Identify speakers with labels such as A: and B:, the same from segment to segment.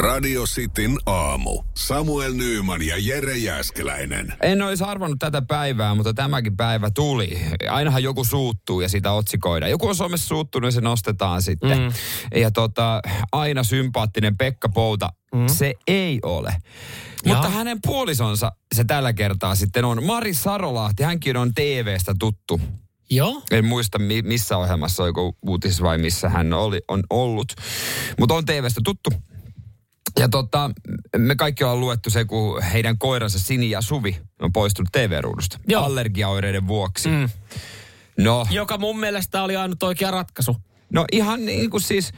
A: Radio Cityn aamu. Samuel Nyyman ja Jere Jäskeläinen.
B: En olisi arvannut tätä päivää, mutta tämäkin päivä tuli. Ainahan joku suuttuu ja sitä otsikoidaan. Joku on Suomessa suuttunut ja se nostetaan sitten. Mm. Ja tota, aina sympaattinen Pekka Pouta, mm. se ei ole. Ja. Mutta hänen puolisonsa se tällä kertaa sitten on Mari Sarolahti. Hänkin on TV-stä tuttu.
C: Joo.
B: En muista missä ohjelmassa, joku uutis vai missä hän oli, on ollut. Mutta on TV-stä tuttu. Ja tota, me kaikki ollaan luettu se, kun heidän koiransa Sini ja Suvi on poistunut TV-ruudusta Joo. allergiaoireiden vuoksi. Mm.
C: No. Joka mun mielestä oli ainut oikea ratkaisu.
B: No ihan niin kuin siis,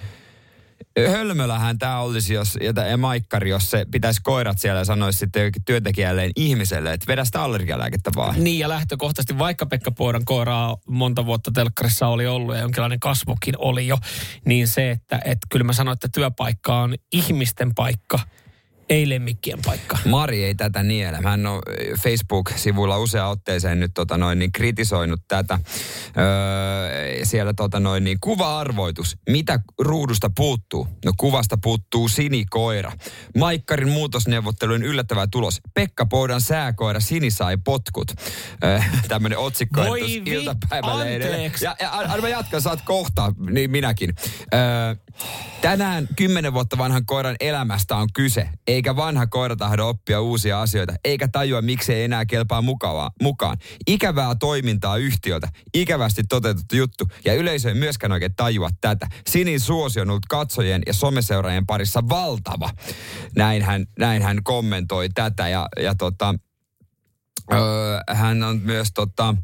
B: hölmölähän tämä olisi, jos, ja Maikkari, jos se pitäisi koirat siellä ja sanoisi sitten työntekijälleen ihmiselle, että vedä sitä allergialääkettä vaan.
C: Niin ja lähtökohtaisesti, vaikka Pekka Poiran koiraa monta vuotta telkkarissa oli ollut ja jonkinlainen kasvokin oli jo, niin se, että, että kyllä mä sanoin, että työpaikka on ihmisten paikka – ei lemmikkien paikka.
B: Mari ei tätä niele. Hän on Facebook-sivuilla usea otteeseen nyt tota noin, niin kritisoinut tätä. Öö, siellä tota noin, niin kuva-arvoitus. Mitä ruudusta puuttuu? No kuvasta puuttuu sinikoira. Maikkarin muutosneuvottelujen yllättävä tulos. Pekka Poudan sääkoira Sini sai potkut. Öö, Tämmöinen otsikko
C: Voi iltapäivälehdelle.
B: Ja, ja anna jatkan, saat kohta, niin minäkin. Öö, tänään kymmenen vuotta vanhan koiran elämästä on kyse. Ei eikä vanha koira tahdo oppia uusia asioita, eikä tajua miksi ei enää kelpaa mukavaa, mukaan. Ikävää toimintaa yhtiöltä, ikävästi toteutettu juttu, ja yleisö ei myöskään oikein tajua tätä. Sinin suosi on ollut katsojien ja someseuraajien parissa valtava. Näin hän, näin hän kommentoi tätä, ja, ja tota, Hän on myös tota,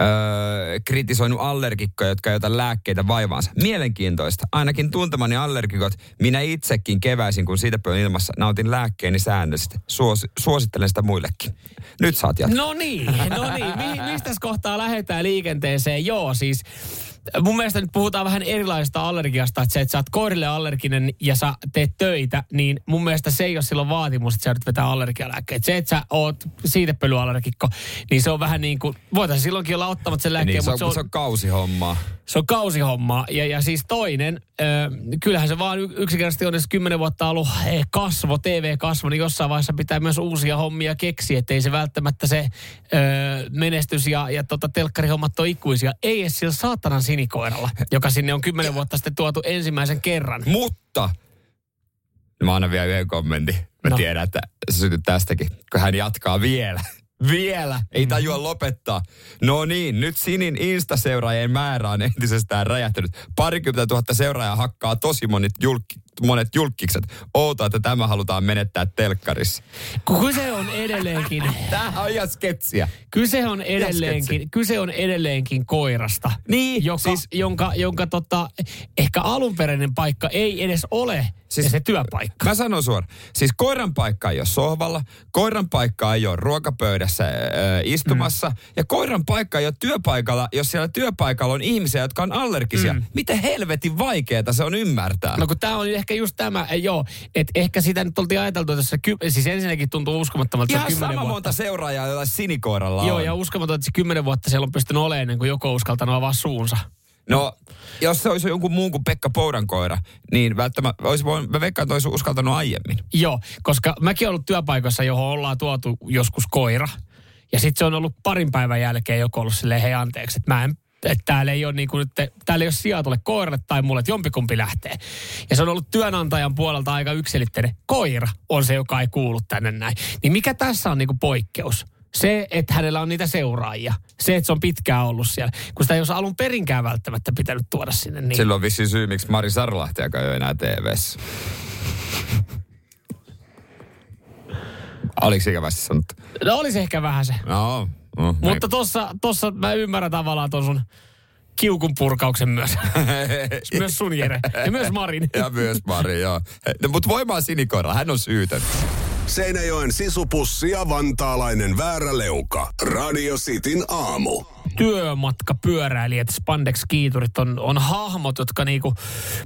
B: öö, kritisoinut allergikkoja, jotka eivät lääkkeitä vaivaansa. Mielenkiintoista. Ainakin tuntemani allergikot, minä itsekin keväisin, kun siitä pöydän ilmassa, nautin lääkkeeni säännöllisesti. Suos, suosittelen sitä muillekin. Nyt saat jatkaa.
C: No niin, no niin. Mi- mistä kohtaa lähdetään liikenteeseen? Joo, siis mun mielestä nyt puhutaan vähän erilaisesta allergiasta, että se, että sä oot koirille allerginen ja sä teet töitä, niin mun mielestä se ei ole silloin vaatimus, että sä nyt vetää allergialääkkeet. Se, että sä oot siitepölyallergikko, niin se on vähän niin kuin, voitaisiin silloinkin olla ottamatta sen lääkkeen,
B: niin,
C: se on,
B: mutta se on, se on kausihommaa.
C: Se on kausihommaa. Ja, ja siis toinen, ö, kyllähän se vaan yksinkertaisesti on, jos kymmenen vuotta ollut eh, kasvo, TV-kasvo, niin jossain vaiheessa pitää myös uusia hommia keksiä, ettei se välttämättä se ö, menestys ja, ja tota, telkkarihommat ole ikuisia. Ei edes sillä saatanan sinikoiralla, joka sinne on kymmenen vuotta sitten tuotu ensimmäisen kerran.
B: Mutta, mä annan vielä yhden kommentin. Mä no. tiedän, että se tästäkin, kun hän jatkaa vielä. Vielä. Ei mm. tajua lopettaa. No niin, nyt Sinin Insta-seuraajien määrä on entisestään räjähtänyt. Parikymmentä tuhatta seuraajaa hakkaa tosi monet, julki, monet julkikset. Outoa, että tämä halutaan menettää telkkarissa.
C: Kyse on edelleenkin...
B: Tämä on ihan sketsiä.
C: Kyse on edelleenkin, kyse on edelleenkin koirasta.
B: Niin,
C: joka, siis... jonka, jonka tota, ehkä alunperäinen paikka ei edes ole siis, se työpaikka.
B: Mä sanon suoraan. Siis koiran paikka ei ole sohvalla, koiran paikka ei ole ruokapöydässä äh, istumassa, mm. ja koiran paikka ei ole työpaikalla, jos siellä työpaikalla on ihmisiä, jotka on allergisia. Mm. Miten helvetin vaikeeta se on ymmärtää?
C: No kun tämä on ehkä just tämä, joo, että ehkä sitä nyt oltiin ajateltu, se, ky- siis ensinnäkin tuntuu uskomattomalta,
B: Ihan
C: sama
B: vuotta. monta seuraajaa jolla sinikoiralla
C: Joo,
B: on.
C: ja uskomaton, että se kymmenen vuotta siellä on pystynyt olemaan ennen kuin joku uskaltanut avaa suunsa.
B: No, jos se olisi jonkun muun kuin Pekka Poudan koira, niin välttämättä olisi voinut, mä veikkaan, että olisi uskaltanut aiemmin.
C: Joo, koska mäkin olen ollut työpaikassa, johon ollaan tuotu joskus koira. Ja sitten se on ollut parin päivän jälkeen joku ollut silleen, hei anteeksi, että mä en että täällä ei ole, niin kuin, että täällä ei ole sijaa tuolle koiralle tai mulle, että jompikumpi lähtee. Ja se on ollut työnantajan puolelta aika yksilitteinen. Koira on se, joka ei kuulu tänne näin. Niin mikä tässä on niin kuin poikkeus? Se, että hänellä on niitä seuraajia. Se, että se on pitkään ollut siellä. Kun sitä ei olisi alun perinkään välttämättä pitänyt tuoda sinne. Niin...
B: Silloin vissi syy, miksi Mari Sarlahti ei ole enää TVssä. Oliko ikävästi sanottu?
C: No olisi ehkä vähän se.
B: No, no
C: Mutta tossa, tossa mä ymmärrän tavallaan ton sun kiukun purkauksen myös. myös sun Jere. Ja myös Marin.
B: ja myös Marin, joo. No, mutta voimaa sinikoira, hän on syytön.
A: Seinäjoen sisupussi ja vantaalainen vääräleuka. Radio Cityn aamu.
C: työmatkapyöräilijät, spandex-kiiturit on, on hahmot, jotka niinku,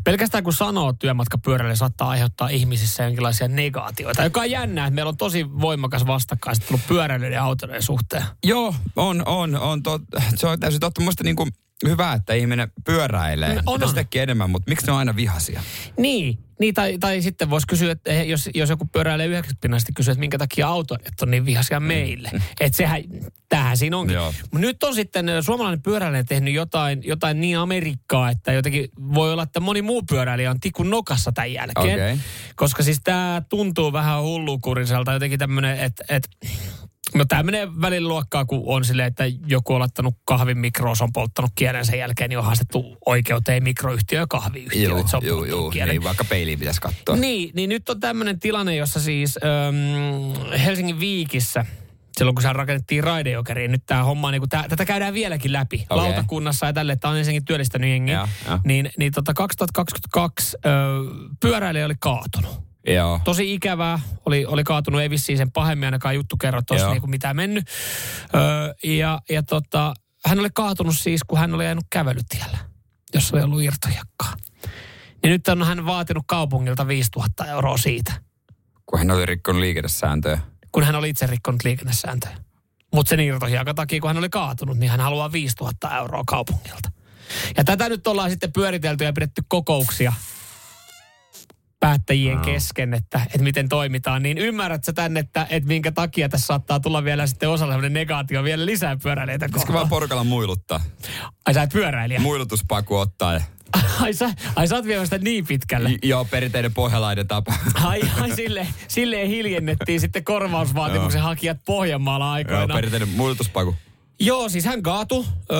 C: pelkästään kun sanoo työmatkapyöräilijä, saattaa aiheuttaa ihmisissä jonkinlaisia negaatioita. Joka on jännää, että meillä on tosi voimakas vastakkainasettelu pyöräilijöiden ja autojen suhteen.
B: Joo, on, on, on. Tot, se on täysin totta. Musta niin kuin hyvä, että ihminen pyöräilee.
C: No,
B: Pitäisi tekee enemmän, mutta miksi ne on aina vihaisia?
C: Niin, niin tai, tai sitten voisi kysyä, että jos, jos joku pyöräilee 90 pinnasti, kysyä, että minkä takia autoilijat on niin vihaisia meille. Että sehän, tähän siinä onkin. Mut nyt on sitten suomalainen pyöräilijä tehnyt jotain, jotain niin Amerikkaa, että jotenkin voi olla, että moni muu pyöräilijä on tikun nokassa tämän jälkeen.
B: Okei.
C: Koska siis tämä tuntuu vähän hullukuriselta, jotenkin tämmöinen, että... Et, No tämä menee välillä luokkaa, kun on silleen, että joku on laittanut kahvin mikroon, se on polttanut kielen sen jälkeen, niin on haastettu oikeuteen mikroyhtiö ja kahviyhtiö.
B: Joo,
C: että se on
B: joo, joo.
C: kielen.
B: Niin, vaikka peiliin pitäisi katsoa.
C: Niin, niin nyt on tämmöinen tilanne, jossa siis äm, Helsingin Viikissä, silloin kun se rakennettiin raidejokeriin, nyt tämä homma, niin kun tää, tätä käydään vieläkin läpi
B: Okei.
C: lautakunnassa ja tälle, että on ensinnäkin työllistänyt jengi,
B: Joo, joo.
C: niin, niin tota 2022 ö, pyöräilijä oli kaatunut.
B: Joo.
C: Tosi ikävää, oli, oli kaatunut, ei vissiin sen pahemmin ainakaan juttu kerro tuossa niin kuin mitään mennyt. Öö, ja ja tota, hän oli kaatunut siis, kun hän oli ajanut kävelytiellä, jossa oli ollut irtojakkaa. Ja nyt on hän vaatinut kaupungilta 5000 euroa siitä,
B: Kun hän oli rikkonut liikennesääntöjä.
C: kun hän oli itse rikkonut liikennesääntöjä. Mutta sen irtohiekan takia, kun hän oli kaatunut, niin hän haluaa 5000 euroa kaupungilta. Ja tätä nyt ollaan sitten pyöritelty ja pidetty kokouksia päättäjien kesken, että, että miten toimitaan, niin ymmärrät sä tänne, että, että minkä takia tässä saattaa tulla vielä sitten osalla sellainen negaatio vielä lisää pyöräileitä
B: Pitäisikö vaan
C: kohtaan.
B: porukalla muiluttaa?
C: Ai sä et pyöräilijä.
B: Muilutuspaku ottaa. Ja...
C: ai, sä, ai sä oot vielä sitä niin pitkälle.
B: J- Joo, perinteinen pohjalainen tapa.
C: Ai, ai sille, silleen hiljennettiin sitten korvausvaatimuksen hakijat Pohjanmaalla
B: Joo,
C: aikoinaan.
B: perinteinen muilutuspaku.
C: Joo, siis hän kaatui öö,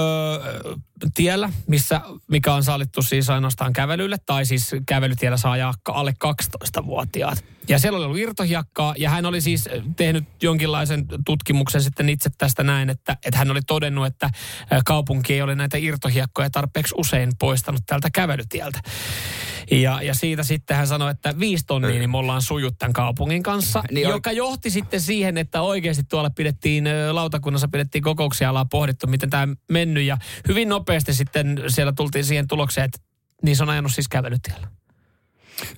C: tiellä, missä, mikä on sallittu siis ainoastaan kävelylle, tai siis kävelytiellä saa ajaa ka- alle 12-vuotiaat. Ja siellä oli ollut irtohiakkaa, ja hän oli siis tehnyt jonkinlaisen tutkimuksen sitten itse tästä näin, että, että hän oli todennut, että kaupunki ei ole näitä irtohiakkoja tarpeeksi usein poistanut tältä kävelytieltä. Ja, ja siitä sitten hän sanoi, että viisi tonnia, niin me ollaan sujut tämän kaupungin kanssa,
B: Niin on-
C: joka johti sitten siihen, että oikeasti tuolla pidettiin, lautakunnassa pidettiin kokouksia, ollaan pohdittu, miten tämä mennyt. Ja hyvin nopeasti sitten siellä tultiin siihen tulokseen, että niin se on ajanut siis kävelytiellä.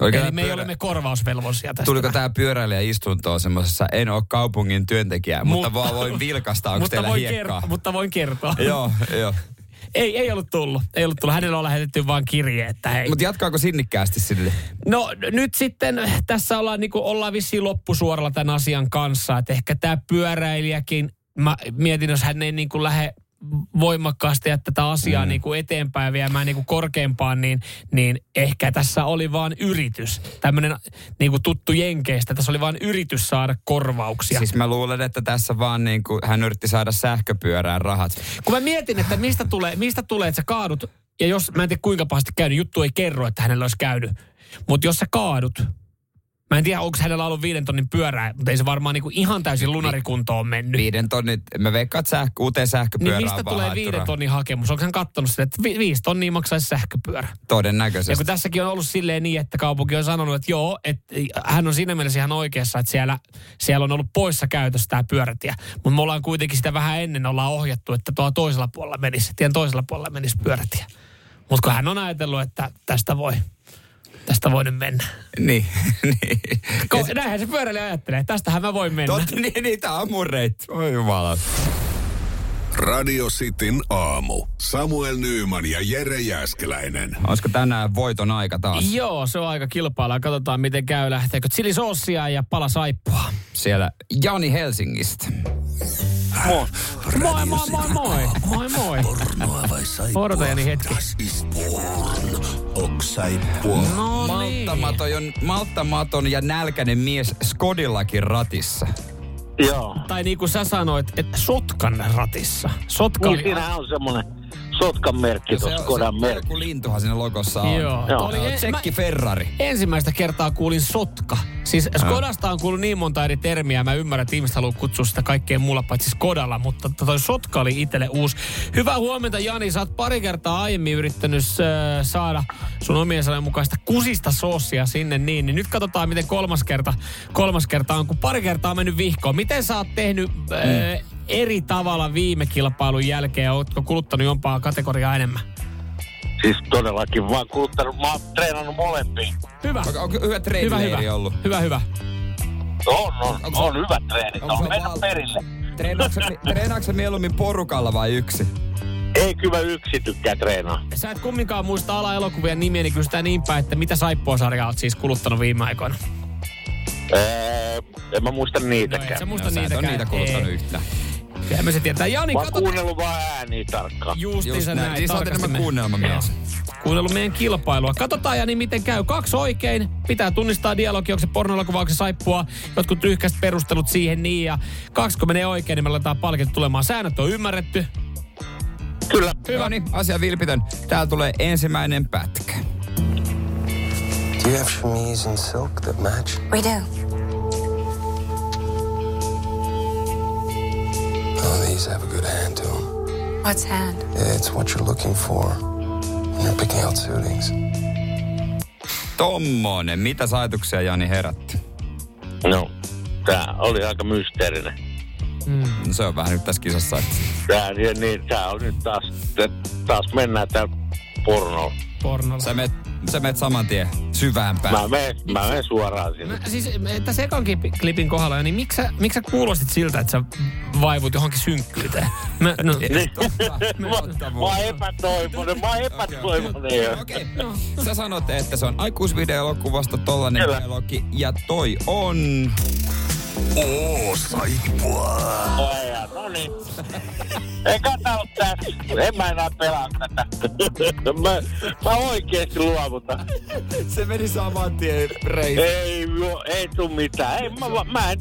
B: Oliko
C: Eli me ei
B: pyörä-
C: olemme korvausvelvollisia tästä.
B: Tuliko tämä pyöräilijä istuntoon semmoisessa, en ole kaupungin työntekijä, mutta,
C: Mutta-
B: vaan voin vilkasta, onko
C: mutta,
B: teillä
C: voin
B: hiekkaa?
C: kertoa, mutta voin kertoa.
B: Joo, joo.
C: Ei, ei ollut tullut. Ei ollut tullut. Hänellä on lähetetty vain kirje, että hei.
B: Mutta jatkaako sinnikkäästi sinne?
C: No nyt sitten tässä ollaan, niin ollaan vissiin loppusuoralla tämän asian kanssa. Että ehkä tämä pyöräilijäkin, mä mietin, jos hän ei niin kuin lähde voimakkaasti ja tätä asiaa mm. niin kuin eteenpäin viemään niin kuin korkeampaan, niin, niin ehkä tässä oli vain yritys. Tämmöinen niin kuin tuttu Jenkeistä. Tässä oli vain yritys saada korvauksia.
B: Siis mä luulen, että tässä vaan niin kuin hän yritti saada sähköpyörään rahat.
C: Kun mä mietin, että mistä tulee, mistä tulee, että sä kaadut, ja jos, mä en tiedä kuinka pahasti käynyt, juttu ei kerro, että hänellä olisi käynyt. Mutta jos sä kaadut, mä en tiedä, onko hänellä ollut viiden tonnin pyörää, mutta ei se varmaan niinku ihan täysin lunarikuntoon mennyt.
B: Viiden tonnin, mä veikkaan, että sähkö, uuteen
C: Niin
B: sähköpyörään
C: mistä
B: on vaan
C: tulee viiden tonnin hakemus? Onko hän kattonut sitä, että vi- viisi tonnia maksaisi sähköpyörä? Ja
B: Todennäköisesti.
C: kun tässäkin on ollut silleen niin, että kaupunki on sanonut, että joo, että hän on siinä mielessä ihan oikeassa, että siellä, siellä on ollut poissa käytössä tämä pyörätie. Mutta me ollaan kuitenkin sitä vähän ennen ollaan ohjattu, että tuolla toisella puolella menisi, tien toisella puolella menisi pyörätie. Mutta kun hän on ajatellut, että tästä voi, tästä voi nyt mennä.
B: Niin, niin.
C: Ko- näinhän se pyöräilijä ajattelee, tästähän mä voin mennä.
B: Totta, niin, niin, tää on mun reitti. Oi jumala.
A: Radio Cityn aamu. Samuel Nyyman ja Jere Jäskeläinen.
B: Olisiko tänään voiton aika taas?
C: Joo, se on aika kilpailla. Katsotaan, miten käy. Lähteekö chilisoosia ja pala saippua.
B: Siellä Jani Helsingistä.
C: Moi, moi, moi, moi, moi. Moi, moi. Odota Jani hetki. No niin.
B: Malttamaton, malttamaton ja nälkäinen mies Skodillakin ratissa.
D: Joo.
C: Tai niin kuin sä sanoit, että sotkan ratissa. Sotka
D: Niin
C: oli...
D: siinähän on semmoinen sotkan merkki tuossa Skodan merkki.
B: joku lintuhan siinä logossa on.
C: Joo.
D: Joo.
C: Oli en,
B: Tsekki
C: mä
B: Ferrari.
C: ensimmäistä kertaa kuulin sotka. Siis Skodasta on kuullut niin monta eri termiä. Mä ymmärrän, että ihmiset haluaa kutsua sitä kaikkeen muulla paitsi Skodalla, mutta toi Sotka oli itselle uusi. Hyvää huomenta Jani, sä oot pari kertaa aiemmin yrittänyt äh, saada sun omien sanojen mukaista kusista soosia sinne niin. niin nyt katsotaan, miten kolmas kerta, kolmas kerta on, kun pari kertaa on mennyt vihkoon. Miten sä oot tehnyt äh, eri tavalla viime kilpailun jälkeen? Ootko kuluttanut jompaa kategoriaa enemmän?
D: Siis todellakin vaan kuluttanut, mä oon treenannut molempiin.
C: Hyvä.
B: Onko, onko hyvä
C: Hyvä,
B: treenileiri
C: hyvä.
B: ollut?
C: Hyvä, hyvä.
D: On, on,
B: Onko se-
D: on hyvät treenit.
B: onko
D: On mennä
B: val-
D: perille.
B: Treenaatko sä- sä mieluummin porukalla vai yksi?
D: Ei kyllä yksi tykkää treenaa.
C: Sä et kumminkaan muista ala-elokuvien nimiä, niin kysytään niin päin, että mitä saippuasarjaa oot siis kuluttanut viime aikoina?
D: Ee, en mä muista
C: No
D: niitäkään.
C: et sä muista
B: No, sä et
C: niitäkään.
B: ole niitä kuluttanut yhtään.
C: Kyllä me se tietää. Jani,
D: Mä oon kuunnellut vaan ääniä tarkkaan.
B: Just
C: Justiinsa
B: näin.
C: näin.
B: Siis oot enemmän
C: me-
B: kuunnelmamies.
C: Kuunnellut meidän kilpailua. Katsotaan Jani, miten käy. Kaksi oikein. Pitää tunnistaa dialogi, onko se pornoelokuva, onko se saippua. Jotkut lyhkäiset perustelut siihen niin. Ja kaksi kun menee oikein, niin me aletaan palkinto tulemaan. Säännöt on ymmärretty.
D: Kyllä.
B: Hyvä. niin, asia vilpitön. Täällä tulee ensimmäinen pätkä.
E: Do you have chemise and silk that match?
F: We do.
E: These have a good hand to them.
F: What's hand?
E: It's what you're looking for when you're picking out suitings.
B: Tommonen. Mitä ajatuksia Jani herätti?
D: No, tää oli aika mysteerinen.
B: No, se on vähän nyt tässä kisassa. että-
D: Tää, niin, niin, tää on nyt taas, taas mennään täällä pornoon.
C: Pornolla.
B: Sä meet, sä meet saman tien syvään
D: Mä
B: päähän.
D: menen, mä menen suoraan sinne.
C: Mä, siis eh, tässä ekan klipin kohdalla, niin miksi sä, miksi sä kuulostit siltä, että sä vaivut johonkin synkkyyteen? Mä, no,
D: Niin.
B: Totta,
D: mä,
B: totta
D: mä oon epätoivoinen, mä oon epätoivoinen.
B: Okei, sä sanot, että se on aikuisvideoelokuvasta tollanen dialogi. Ja toi on...
A: Oo, saippua.
D: No niin. Ei katsota tässä. En mä enää pelaa tätä. mä, mä oikeesti luovutan.
B: Se meni saman tien reisi.
D: Ei, jo, ei tuu mitään. Ei, mä, mä, en,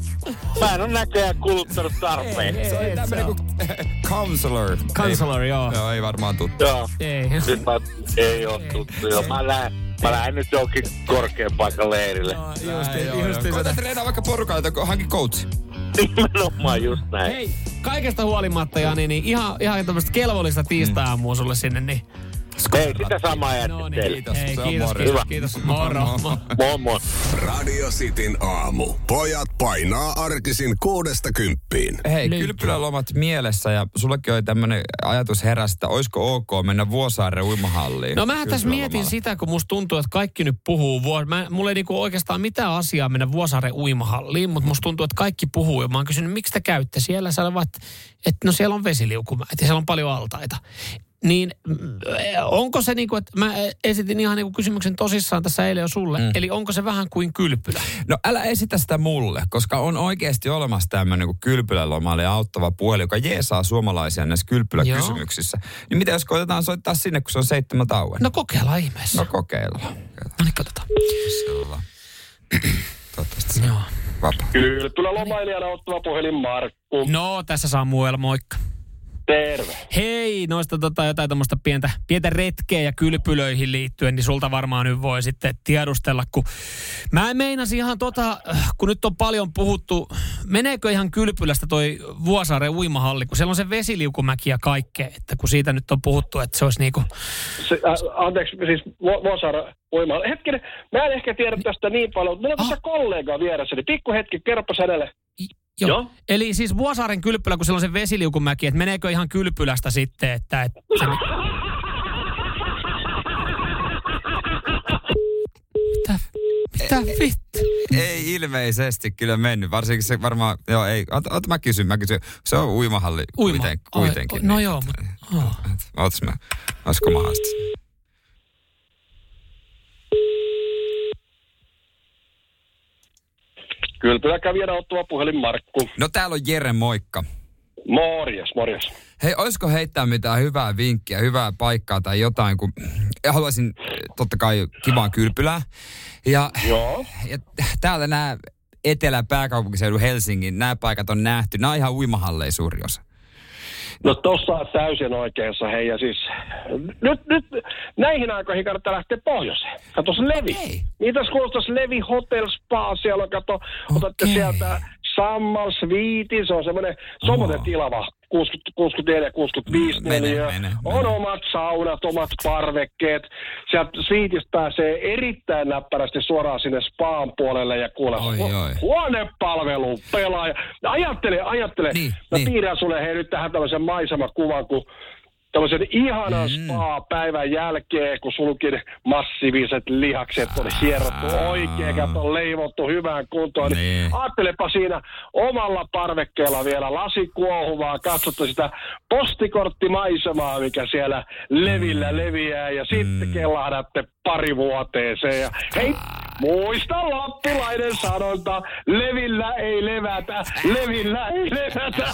D: mä en ole näköjään kuluttanut tarpeeksi.
B: Se oli tämmönen kuin counselor.
C: Counselor,
B: Ei-
C: joo.
B: Joo, ei varmaan tuttu.
D: Joo.
C: ei.
D: Nyt mä, ei oo tuttu. Joo, mä lähden, mä lähden nyt johonkin korkean paikan leirille.
B: Näin, joo, joo. Koita treenaa vaikka porukalla, että hankin coach.
D: Nimenomaan just näin.
C: Hei, kaikesta huolimatta Jani, niin ihan, ihan tämmöistä kelvollista tiistai-aamua sulle sinne, niin
D: Ei sitä samaa jätti
C: no niin,
D: teille.
B: Kiitos,
C: Hei, kiitos,
B: moro.
C: kiitos,
D: Hyvä.
C: kiitos. Moro. Mo-
D: Moi moi.
A: Radio Cityn aamu. Pojat painaa arkisin kuudesta kymppiin.
B: Hei,
C: Löytyy.
B: kylpylälomat mielessä ja sullakin oli tämmönen ajatus heräsi, että olisiko ok mennä Vuosaaren uimahalliin.
C: No mä tässä mietin sitä, kun musta tuntuu, että kaikki nyt puhuu. Mä, mulla ei niinku oikeastaan mitään asiaa mennä Vuosaaren uimahalliin, mutta musta tuntuu, että kaikki puhuu. Ja mä oon kysynyt, miksi te käytte siellä? Sanoivat, että no siellä on vesiliukumäet ja siellä on paljon altaita. Niin mm, onko se niin kuin, että mä esitin ihan niin kuin kysymyksen tosissaan tässä eilen jo sulle. Mm. Eli onko se vähän kuin kylpylä?
B: No älä esitä sitä mulle, koska on oikeasti olemassa tämmöinen kuin kylpylälomalle auttava puhelin, joka jeesaa suomalaisia näissä kylpyläkysymyksissä. Niin mitä jos koitetaan soittaa sinne, kun se on seitsemältä auen?
C: No kokeillaan ihmeessä.
B: no kokeillaan.
C: no niin, katsotaan.
B: Selvä. Toivottavasti se
C: Joo.
B: vapaa.
G: Kylpylä lomailijana ottava puhelin Markku.
C: No, tässä Samuel, moikka.
G: Terve.
C: Hei, noista tota, jotain tämmöistä pientä, pientä retkeä ja kylpylöihin liittyen, niin sulta varmaan nyt voi sitten tiedustella, kun mä meinasin ihan tota, kun nyt on paljon puhuttu, meneekö ihan kylpylästä toi Vuosaaren uimahalli, kun siellä on se vesiliukumäki ja kaikkea, että kun siitä nyt on puhuttu, että se olisi niinku,
G: Se, äh, anteeksi, siis Vu- Vuosaara uima. Hetkinen, mä en ehkä tiedä tästä niin paljon, mutta meillä on tässä kollega vieressä, niin pikku hetki, kerropas hänelle.
C: Joo.
G: Joo.
C: Eli siis Vuosaaren kylpylä, kun siellä on se vesiliukumäki, että meneekö ihan kylpylästä sitten, että... että se... Mitä, mitä vittu?
B: Ei ilmeisesti kyllä mennyt, varsinkin se varmaan, joo ei, ota, ota mä kysyn, mä kysyn. Se on uimahalli
C: Uima.
B: kuiten,
C: Ai,
B: kuitenkin.
C: no
B: niin,
C: joo, mutta- oh.
B: Ootas mä, olisiko mahdollista?
G: Kylpylä kävijänä ottava puhelin Markku.
B: No täällä on Jere, moikka.
G: Morjes, morjes.
B: Hei, olisiko heittää mitään hyvää vinkkiä, hyvää paikkaa tai jotain, kun haluaisin eh, totta kai kivaa kylpylää. Ja,
G: Joo.
B: ja täällä nämä etelä-pääkaupunkiseudun Helsingin, nämä paikat on nähty. Nämä on ihan uimahalleja suuri osa.
G: No tossa on täysin oikeassa, hei, ja siis nyt, nyt näihin aikoihin kannattaa lähteä pohjoiseen. Kato se Levi.
B: Okei.
G: Niitä kuulostaisi Levi Hotel Spa, siellä on, kato, otatte
B: Okei.
G: sieltä Sammal Sweetin, se on semmoinen, semmoinen tilava, 60, 64, 65
B: Mene,
G: neliö. On omat saunat, omat parvekkeet. Sieltä Sweetistä pääsee erittäin näppärästi suoraan sinne Spaan puolelle ja kuule,
B: Oi,
G: hu-
B: oi.
G: huonepalvelu pelaaja. Ajattele, ajattele.
B: Niin,
G: Mä
B: niin.
G: piirrän sulle hei nyt tähän tämmöisen maisemakuvan, kun tämmöisen ihanan mm. spa-päivän jälkeen, kun sulkin massiiviset lihakset on hierottu oikein, kato leivottu hyvään kuntoon. Niin.
B: Niin.
G: Ajattelepa siinä omalla parvekkeella vielä lasi kuohuvaa, katsotte sitä postikorttimaisemaa, mikä siellä levillä
B: Mm.
G: leviää, ja sitten kellahdatte pari vuoteeseen. Ja hei, muista lappilainen sanonta, levillä ei levätä, levillä ei levätä.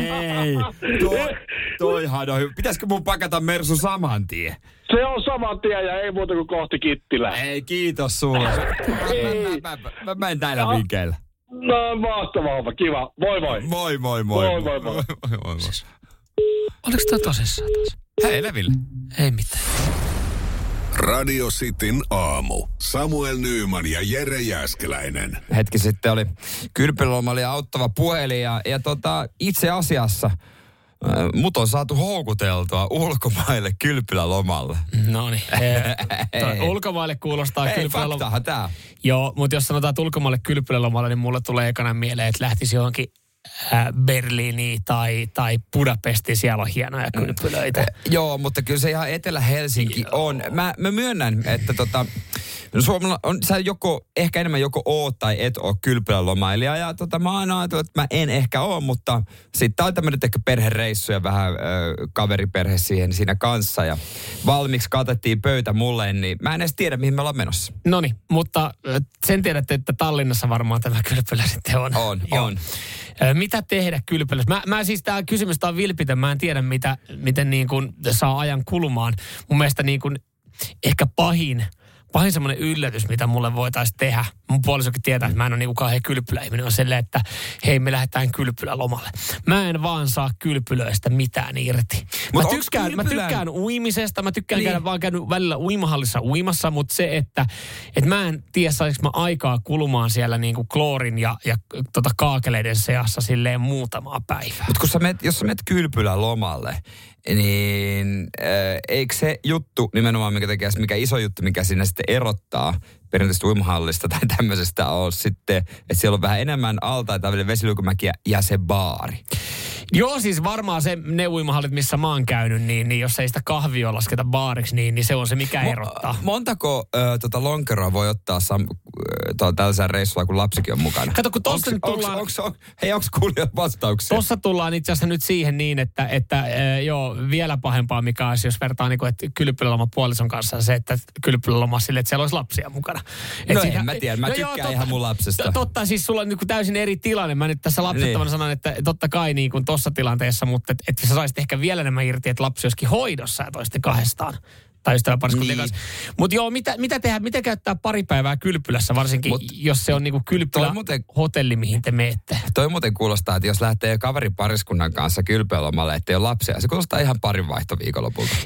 B: Ei, toi, toihan on hyvä. Pitäisikö mun pakata Mersu saman tien?
G: Se on saman tien ja ei muuta kuin kohti Kittilää.
B: Ei, kiitos sulle. Mä, mä, mä, mä, mä, mä en näillä vinkeillä.
G: No mahtavaa, homma, kiva. Moi moi.
B: Moi, moi, moi.
G: Moi, moi, moi.
B: moi, moi, moi.
C: Oliko toi tosissaan taas?
B: Hei, Leville.
C: Ei mitään.
A: Radio Cityn aamu. Samuel Nyyman ja Jere Jäskeläinen.
B: Hetki sitten oli kylpyloma oli auttava puhelin ja, ja tota, itse asiassa äh, mut on saatu houkuteltua ulkomaille kylpylälomalle.
C: No niin. Ulkomaille kuulostaa
B: Ei,
C: kylpyläloma-
B: faktahan tää.
C: Joo, mutta jos sanotaan, että ulkomaille kylpylälomalle, niin mulle tulee ekana mieleen, että lähtisi johonkin Berliiniin tai, tai Budapestiin. Siellä on hienoja kylpylöitä.
B: Joo, mutta kyllä se ihan Etelä-Helsinki on. Mä, mä myönnän, että tota, Suomella on, sä joko, ehkä enemmän joko oot tai et oo kylpylälomailija. Ja tota, mä oon ajatellut, että mä en ehkä oo, mutta sitten on tämmöinen ehkä perhereissu ja vähän ö, kaveriperhe siihen siinä kanssa. Ja valmiiksi katettiin pöytä mulle, niin mä en edes tiedä, mihin me ollaan menossa.
C: No niin, mutta sen tiedätte, että Tallinnassa varmaan tämä kylpylä sitten on.
B: On,
C: Joo.
B: on.
C: Mitä tehdä kylpylässä? Mä, mä siis tämä kysymys tää on vilpitön. Mä en tiedä, mitä, miten niin kuin saa ajan kulumaan. Mun mielestä niin kuin ehkä pahin, pahin semmoinen yllätys, mitä mulle voitaisiin tehdä. Mun puolisokin tietää, että mä en ole niin kuin kauhean kylpyläihminen. On silleen, että hei, me lähdetään kylpylälomalle. Mä en vaan saa kylpylöistä mitään irti. Mä
B: Mut
C: tykkään, mä
B: kylpylän-
C: tykkään uimisesta. Mä tykkään
B: Niin.
C: käydä vaan käynyt välillä uimahallissa uimassa, mutta se, että, että mä en tiedä, saisinko mä aikaa kulumaan siellä niin kuin kloorin ja, ja tota kaakeleiden seassa silleen muutamaa päivää.
B: Mutta kun sä menet, jos sä menet kylpylälomalle, niin äh, eikö se juttu nimenomaan, mikä, tekee, mikä iso juttu, mikä siinä sitten erottaa perinteistä uimahallista tai tämmöisestä on sitten, että siellä on vähän enemmän altaita, vesilukumäkiä ja se baari.
C: Joo, siis varmaan se ne uimahallit, missä mä oon käynyt, niin, niin jos ei sitä kahvia lasketa baariksi, niin, niin se on se, mikä erottaa.
B: Montako ö, tota lonkeroa voi ottaa sam, ö, to, tällaisella reissulla, kun lapsikin on mukana?
C: Kato, kun tossa
B: onks,
C: tullaan-
B: onks, onks, hei, onko kuulijat vastauksia?
C: Tossa tullaan itse asiassa nyt siihen niin, että, että äh, joo, vielä pahempaa mikä olisi, jos vertaa niin kuin, että kylpyläloma puolison kanssa se, että kylpyläloma sille, että siellä olisi lapsia mukana. Et
B: No en mä tiedä, mä tykkään ihan mun lapsesta.
C: to- Totta, siis sulla on niin kuin täysin eri tilanne. Mä nyt tässä lapsettomana
B: Niin.
C: sanon, että totta kai niin kuin tossa tilanteessa, mutta että et sä saisit ehkä vielä enemmän irti, että lapsi olisikin hoidossa ja toiste kahdestaan. Tai ystäväpariskuntien
B: Niin.
C: kanssa. Mutta joo, mitä, mitä tehdä, miten käyttää pari päivää kylpylässä, varsinkin
B: Mut-
C: jos se on niinku kylpylä
B: Toi muuten-
C: hotelli, mihin te menette.
B: Toi muuten kuulostaa, että jos lähtee kaveripariskunnan kanssa kylpylälomalle, ettei ole lapsia, se kuulostaa ihan parin vaihtoviikonlopulta.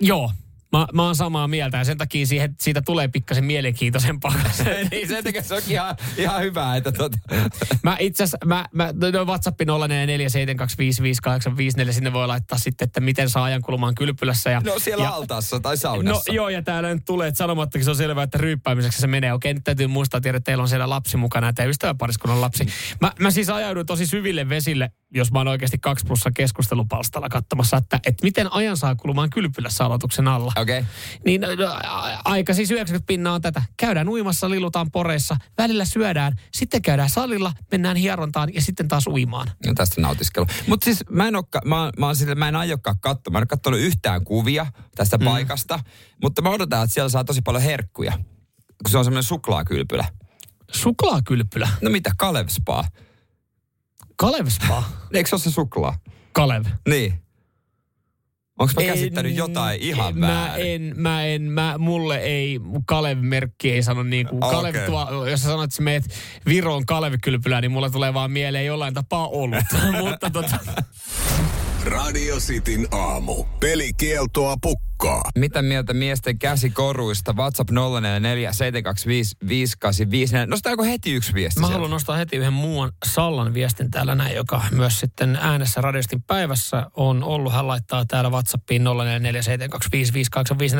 C: Joo, mä, mä oon samaa mieltä ja sen takia siihen, siitä tulee pikkasen mielenkiintoisempaa.
B: niin sen takia se onkin ihan, ihan hyvä, että tota...
C: mä itse asiassa, mä, mä, no WhatsApp 0447255854, sinne voi laittaa sitten, että miten saa ajan kulumaan kylpylässä. Ja,
B: No siellä
C: ja,
B: altaassa tai
C: No
B: saunassa.
C: joo, ja täällä nyt tulee, että sanomattakin se on selvää, että ryyppäämiseksi se menee. Okei, nyt täytyy muistaa, tiedä, että teillä on siellä lapsi mukana ja teidän ystäväpariskunnan lapsi. Mä, mä siis ajauduin tosi syville vesille, jos mä oon oikeasti kaksi plussa keskustelupalstalla katsomassa, että, että miten ajan saa kulumaan kylpylässä aloituksen alla.
B: Okei. Okay.
C: Niin no, aika siis 90 pinnaa on tätä. Käydään uimassa, lilutaan poreissa, välillä syödään, sitten käydään salilla, mennään hierontaan ja sitten taas uimaan.
B: No tästä nautiskelu. Mutta siis mä en, olekaan, mä, mä, oon sille, mä en aiokaan katsoa. Mä en ole katsonut yhtään kuvia tästä mm. paikasta. Mutta mä odotan, että siellä saa tosi paljon herkkuja. Kun se on semmoinen suklaakylpylä.
C: Suklaakylpylä.
B: No mitä, Kalev Spa?
C: Kalev Spa.
B: Eikö se ole se suklaa?
C: Kalev.
B: Niin. Onko mä
C: En-
B: käsittänyt jotain ihan
C: mä
B: väärin?
C: en, mä en, mä, mulle ei, Kalev-merkki ei sano niin kuin,
B: Okei.
C: Kalev tuo, jos sä sanot, että sä meet Viroon Kalev-kylpylään, niin mulle tulee vaan mieleen jollain tapaa olut. Mutta tota,
A: Radio Cityn aamu. Pelikieltoa pukkaa.
B: Mitä mieltä miesten käsikoruista? WhatsApp 044 725 5854. Nostetaanko heti yksi viesti
C: Mä
B: sieltä?
C: haluan nostaa heti yhden muun Sallan viestin täällä näin, joka myös sitten äänessä Radiostin päivässä on ollut. Hän laittaa täällä WhatsAppiin 0447255854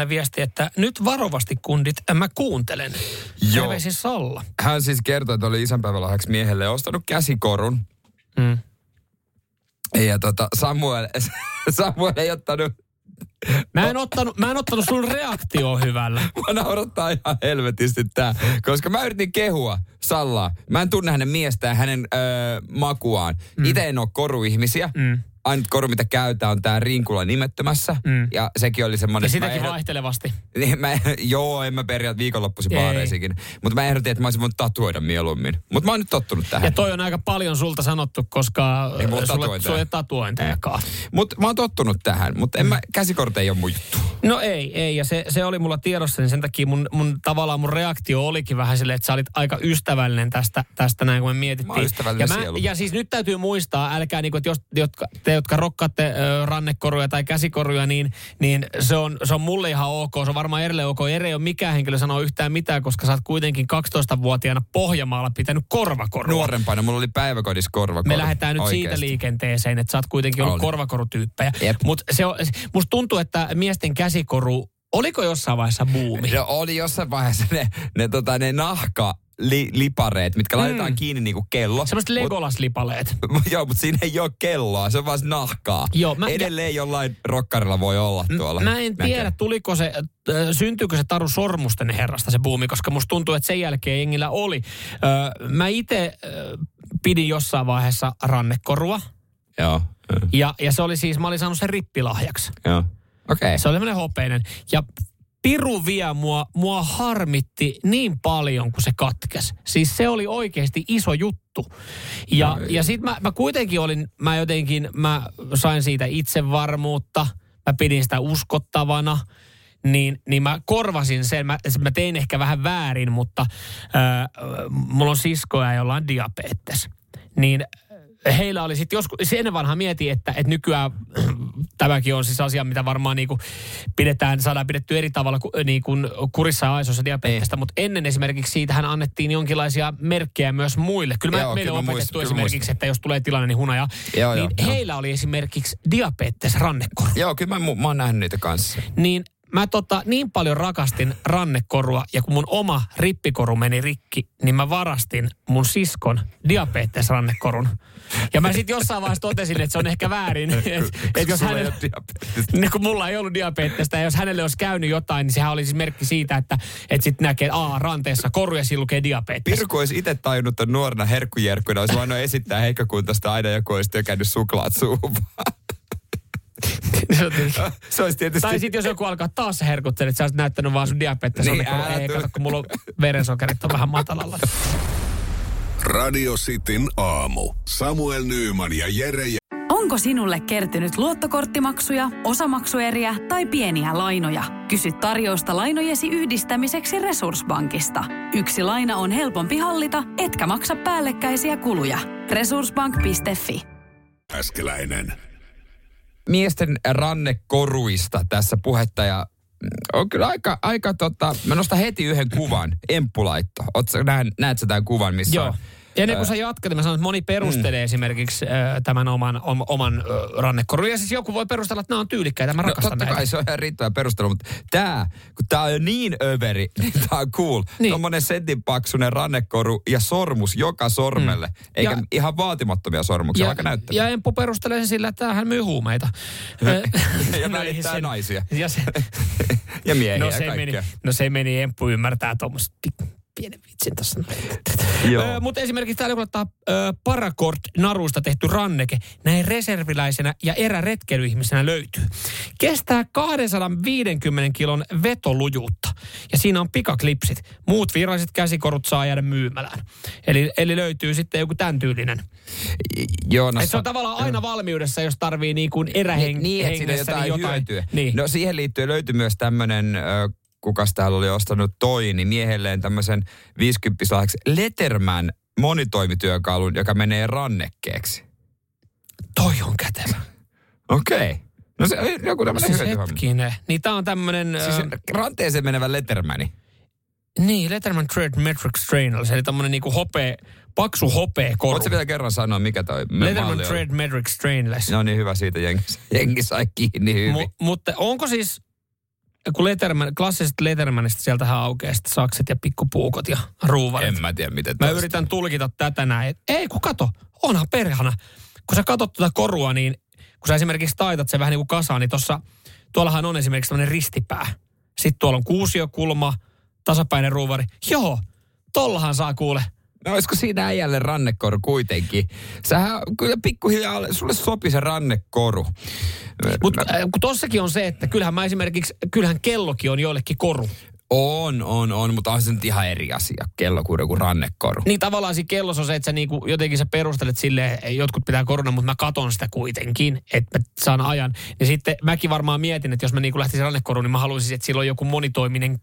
C: viesti, että nyt varovasti kundit, mä kuuntelen.
B: Joo.
C: Terveisin Salla.
B: Hän siis kertoi, että oli isänpäivälahjaksi miehelle ostanut käsikorun.
C: Mm.
B: Ja tota, Samuel, Samuel ei ottanut,
C: Mä en ottanut, mä en ottanut sun reaktioon hyvällä.
B: mua naurattaa ihan helvetisti tää. Koska mä yritin kehua Sallaa. Mä en tunne hänen miestä ja hänen öö, makuaan. Mm. Itse en ole koruihmisiä.
C: Mm.
B: Ainut koru, mitä käytää, on tää rinkula nimettömässä.
C: Mm.
B: Ja sekin oli semmoinen...
C: Ja
B: mä
C: sitäkin
B: ehdot-
C: vaihtelevasti.
B: Niin, mä, joo, en mä periaat viikonloppuisin
C: Ei.
B: baareisikin. Mutta mä ehdotin, että mä olisin voinut tatuoida mieluummin. Mutta mä oon nyt tottunut tähän.
C: Ja toi on aika paljon sulta sanottu, koska
B: Ei mulla
C: sulle,
B: tatuointeja.
C: sulle.
B: Mutta mä oon tottunut tähän. Mutta en mä, käsikorte ei ole mun juttu.
C: No ei, ei. Ja se, se oli mulla tiedossa, niin sen takia mun, mun tavallaan mun reaktio olikin vähän silleen, että sä olit aika ystävällinen tästä, tästä näin, kun me mietittiin.
B: Mä
C: ja,
B: sielu.
C: ja siis nyt täytyy muistaa, älkää niinku, että jos, jotka, te, jotka rokkaatte rannekoruja tai käsikoruja, niin, niin se, on, se on mulle ihan ok. Se on varmaan Erle ok. Ere ei ole mikään henkilö sanoa yhtään mitään, koska sä oot kuitenkin 12-vuotiaana Pohjamaalla pitänyt korvakorua.
B: Nuorempana mulla oli päiväkodissa korvakoru.
C: Me lähdetään nyt siitä
B: Oikeesti.
C: liikenteeseen, että sä oot kuitenkin ollut
B: Oli.
C: korvakorutyyppejä. Mutta musta tuntuu, että miesten käsikoru, oliko jossain vaiheessa buumi?
B: No, oli jossain vaiheessa ne, ne, tota, ne nahka li, lipareet, mitkä mm. laitetaan kiinni niinku kello.
C: Semmoiset Legolas-lipaleet.
B: Mut, joo, mutta siinä ei ole kelloa, se on vaan nahkaa.
C: Joo, mä-
B: Edelleen jollain rokkarilla voi olla tuolla.
C: Mä en tiedä, tuliko se, äh, syntyykö se Taru Sormusten herrasta se buumi, koska musta tuntuu, että sen jälkeen jengillä oli. Ö, mä itse pidin jossain vaiheessa rannekorua.
B: Joo,
C: Ja, ja se oli siis, mä olin saanut sen rippilahjaksi.
B: joo. Okei. Okay.
C: Se oli semmoinen hopeinen. Ja piru vie mua, mua harmitti niin paljon, kun se katkes. Siis se oli oikeasti iso juttu. Ja, ja sit mä, mä kuitenkin olin, mä jotenkin, mä sain siitä itsevarmuutta. Mä pidin sitä uskottavana. Niin, niin mä korvasin sen, mä, mä tein ehkä vähän väärin, mutta äh, mulla on siskoja, jolla on diabetes. Niin heillä oli sitten joskus, se ennen vanhaa mieti, että, että nykyään tämäkin on siis asia, mitä varmaan niinku pidetään, saadaan pidetty eri tavalla niin kuin kurissa ja aisoissa diabetesta, mutta ennen esimerkiksi siitähän annettiin jonkinlaisia merkkejä myös muille. Kyllä,
B: Joo,
C: meille
B: kyllä
C: on opetettu
B: kyllä
C: esimerkiksi,
B: muistan.
C: että jos tulee tilanne, niin hunaja.
B: Joo,
C: niin
B: joo, joo.
C: heillä oli esimerkiksi diabetes rannekoru.
B: Joo, kyllä mä, mä oon nähnyt niitä kanssa.
C: Niin mä tota, niin paljon rakastin rannekorua ja kun mun oma rippikoru meni rikki, niin mä varastin mun siskon diabetesrannekorun. Ja mä sitten jossain vaiheessa totesin, että se on ehkä väärin. Että et jos hänellä, niin kun mulla ei ollut diabetesta ja jos hänelle olisi käynyt jotain, niin sehän oli siis merkki siitä, että et sitten näkee, että aa, ranteessa koru ja siinä lukee diabetes.
B: Pirku olisi itse tajunnut että nuorena herkkujerkkuna, olisi voinut esittää heikkokuntaista aina joku olisi tykänyt suklaat suuhun.
C: Se
B: olisi tietysti...
C: tai sitten jos joku alkaa taas herkuttelemaan, että sä olisit näyttänyt vaan sun diabetes.
B: Niin, älä
C: ei, kato, kun mulla on verensokerit on vähän matalalla.
A: Radio Cityn aamu. Samuel Nyyman ja Jere
H: Onko sinulle kertynyt luottokorttimaksuja, osamaksueriä tai pieniä lainoja? Kysy tarjousta lainojesi yhdistämiseksi Resurssbankista. Yksi laina on helpompi hallita, etkä maksa päällekkäisiä kuluja. Resurssbank.fi
A: Äskeläinen.
B: Miesten rannekoruista tässä puhetta ja mm, on kyllä aika, aika tota, mä nostan heti yhden kuvan, emppulaitto. Ootko, näet, näet sä tämän kuvan, missä
C: Joo.
B: on?
C: Ennen kuin sä jatkat, niin mä sanon, että moni perustelee mm. esimerkiksi tämän oman, om, oman rannekorun. Ja siis joku voi perustella, että nämä on tyylikkäitä, mä
B: No,
C: rakastan
B: totta
C: näitä.
B: kai se on ihan riittävä perustelu, mutta tää, kun tää on niin överi, niin tää on cool.
C: Niin.
B: Tuommoinen sentin paksunen rannekoru ja sormus joka sormelle. Mm. Eikä
C: Ja-
B: ja, ihan vaatimattomia sormuksia, vaikka näyttäviä.
C: ja Emppu perustelee sen sillä, että hän myy huumeita.
B: Ja
C: No
B: välittää naisia.
C: Ja se,
B: ja miehiä
C: no,
B: ja
C: se meni,
B: kaikkea.
C: no se meni, Emppu ymmärtää tuommoista pienen vitsin.
B: Joo.
C: Öö, mutta esimerkiksi täällä laittaa ö, Paracord narusta tehty ranneke. Näin reserviläisenä ja eräretkeilyihmisenä löytyy. Kestää 250 kilon vetolujuutta. Ja siinä on pikaklipsit. Muut viralliset käsikorut saa jäädä myymälään. Eli, eli löytyy sitten joku tämän tyylinen.
B: Joonas,
C: Et se on tavallaan aina valmiudessa, jos tarvii niin kuin erähengessä
B: niin, on jotain,
C: jotain.
B: hyötyä.
C: Niin.
B: No siihen liittyen löytyi myös tämmöinen, kukas täällä oli ostanut toi, niin miehelleen tämmöisen 50 lahjaksi Letterman monitoimityökalun, joka menee rannekkeeksi.
C: Toi on kätevä.
B: Okei. Okay. No se joku tämmöinen
C: Siis hetkinen. Niin tää on tämmönen...
B: Siis
C: Siis,
B: ranteeseen menevä Lettermani.
C: niin, Letterman Tread Metric Strainers, eli tämmönen niinku hopea, paksu hopea koru.
B: Voitko vielä kerran sanoa, mikä toi
C: Letterman? Tread Metric Strainless.
B: No niin, hyvä siitä jengi, jengi sai kiinni hyvin.
C: Mu- mutta onko siis, kun Letterman, klassisesta Lettermanista sieltähän aukeaa sitten sakset ja pikkupuukot ja ruuvarit.
B: en mä tiedä, miten
C: Mä
B: toista.
C: yritän tulkita tätä näin. Ei, kun kato, onhan perhana. Kun sä katot tuota korua, niin kun sä esimerkiksi taitat sen vähän niin kuin kasaan, niin tossa, tuollahan on esimerkiksi tämmöinen ristipää. Sitten tuolla on kuusiokulma, tasapäinen ruuvari. Joo, tollahan saa kuule.
B: No olisiko siinä äijälle rannekoru kuitenkin? Sähän kyllä pikkuhiljaa, sulle sopi se rannekoru.
C: Mutta äh, tossakin on se, että kyllähän mä esimerkiksi, kyllähän kellokin on joillekin koru.
B: On, on, on, mutta on se nyt ihan eri asia, kello kuin rannekoru.
C: Niin tavallaan siinä kellossa on se, että sä niinku, jotenkin sä perustelet että jotkut pitää korona, mutta mä katon sitä kuitenkin, että mä saan ajan. Ja sitten mäkin varmaan mietin, että jos mä niinku lähtisin rannekoruun, niin mä haluaisin, että sillä on joku monitoiminen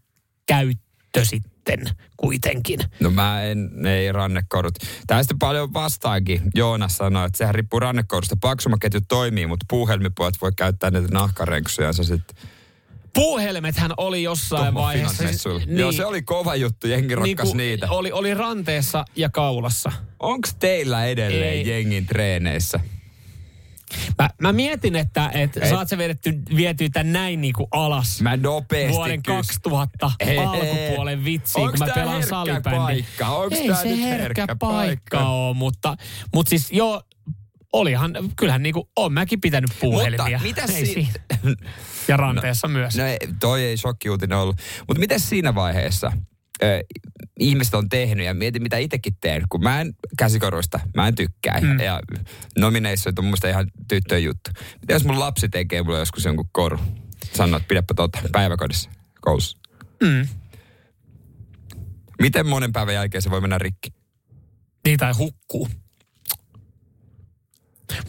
C: käyttö sitten kuitenkin.
B: No mä en, ei rannekorut. Sitten paljon vastaakin. Joonas sanoi, että sehän riippuu rannekorusta. Paksumaketju toimii, mutta puuhelmipojat voi käyttää niitä nahkarenksujansa sitten
C: Puuhelmethän oli jossain vaiheessa.
B: Niin. Joo, se oli kova juttu, jengi rakkas
C: niinku,
B: niitä.
C: Oli, oli ranteessa ja kaulassa.
B: Onks teillä edelleen
C: Ei.
B: jengin treeneissä?
C: Mä, mä mietin, että et
B: Ei.
C: saat se vedetty, vietyä tän näin niinku alas.
B: Mä nopeasti
C: vuoden
B: kys-
C: 2000
B: Ei.
C: alkupuolen vitsiin,
B: Onks
C: kun mä pelaan salibändiä.
B: paikka? Onks
C: Ei
B: tää
C: se
B: nyt
C: herkkä,
B: herkkä
C: paikka,
B: paikka?
C: oo, mutta, mutta siis joo, olihan, kyllähän niinku, on mäkin pitänyt puuhelmia.
B: Mutta mitä si-
C: siinä. Ja ranteessa no, myös.
B: No ei, toi ei shokkiuutinen ollut. Mutta miten siinä vaiheessa ö, ihmiset on tehnyt ja mietin mitä itsekin teen, kun mä en käsikoruista, mä en tykkää. Mm. Ja nomineissa on mielestä ihan tyttöjen juttu. Mitä jos mun lapsi tekee mulle joskus jonkun koru? Sanoo, että pidäpä tota päiväkodissa, koulussa.
C: Mm.
B: Miten monen päivän jälkeen se voi mennä rikki?
C: Niin tai hukkuu.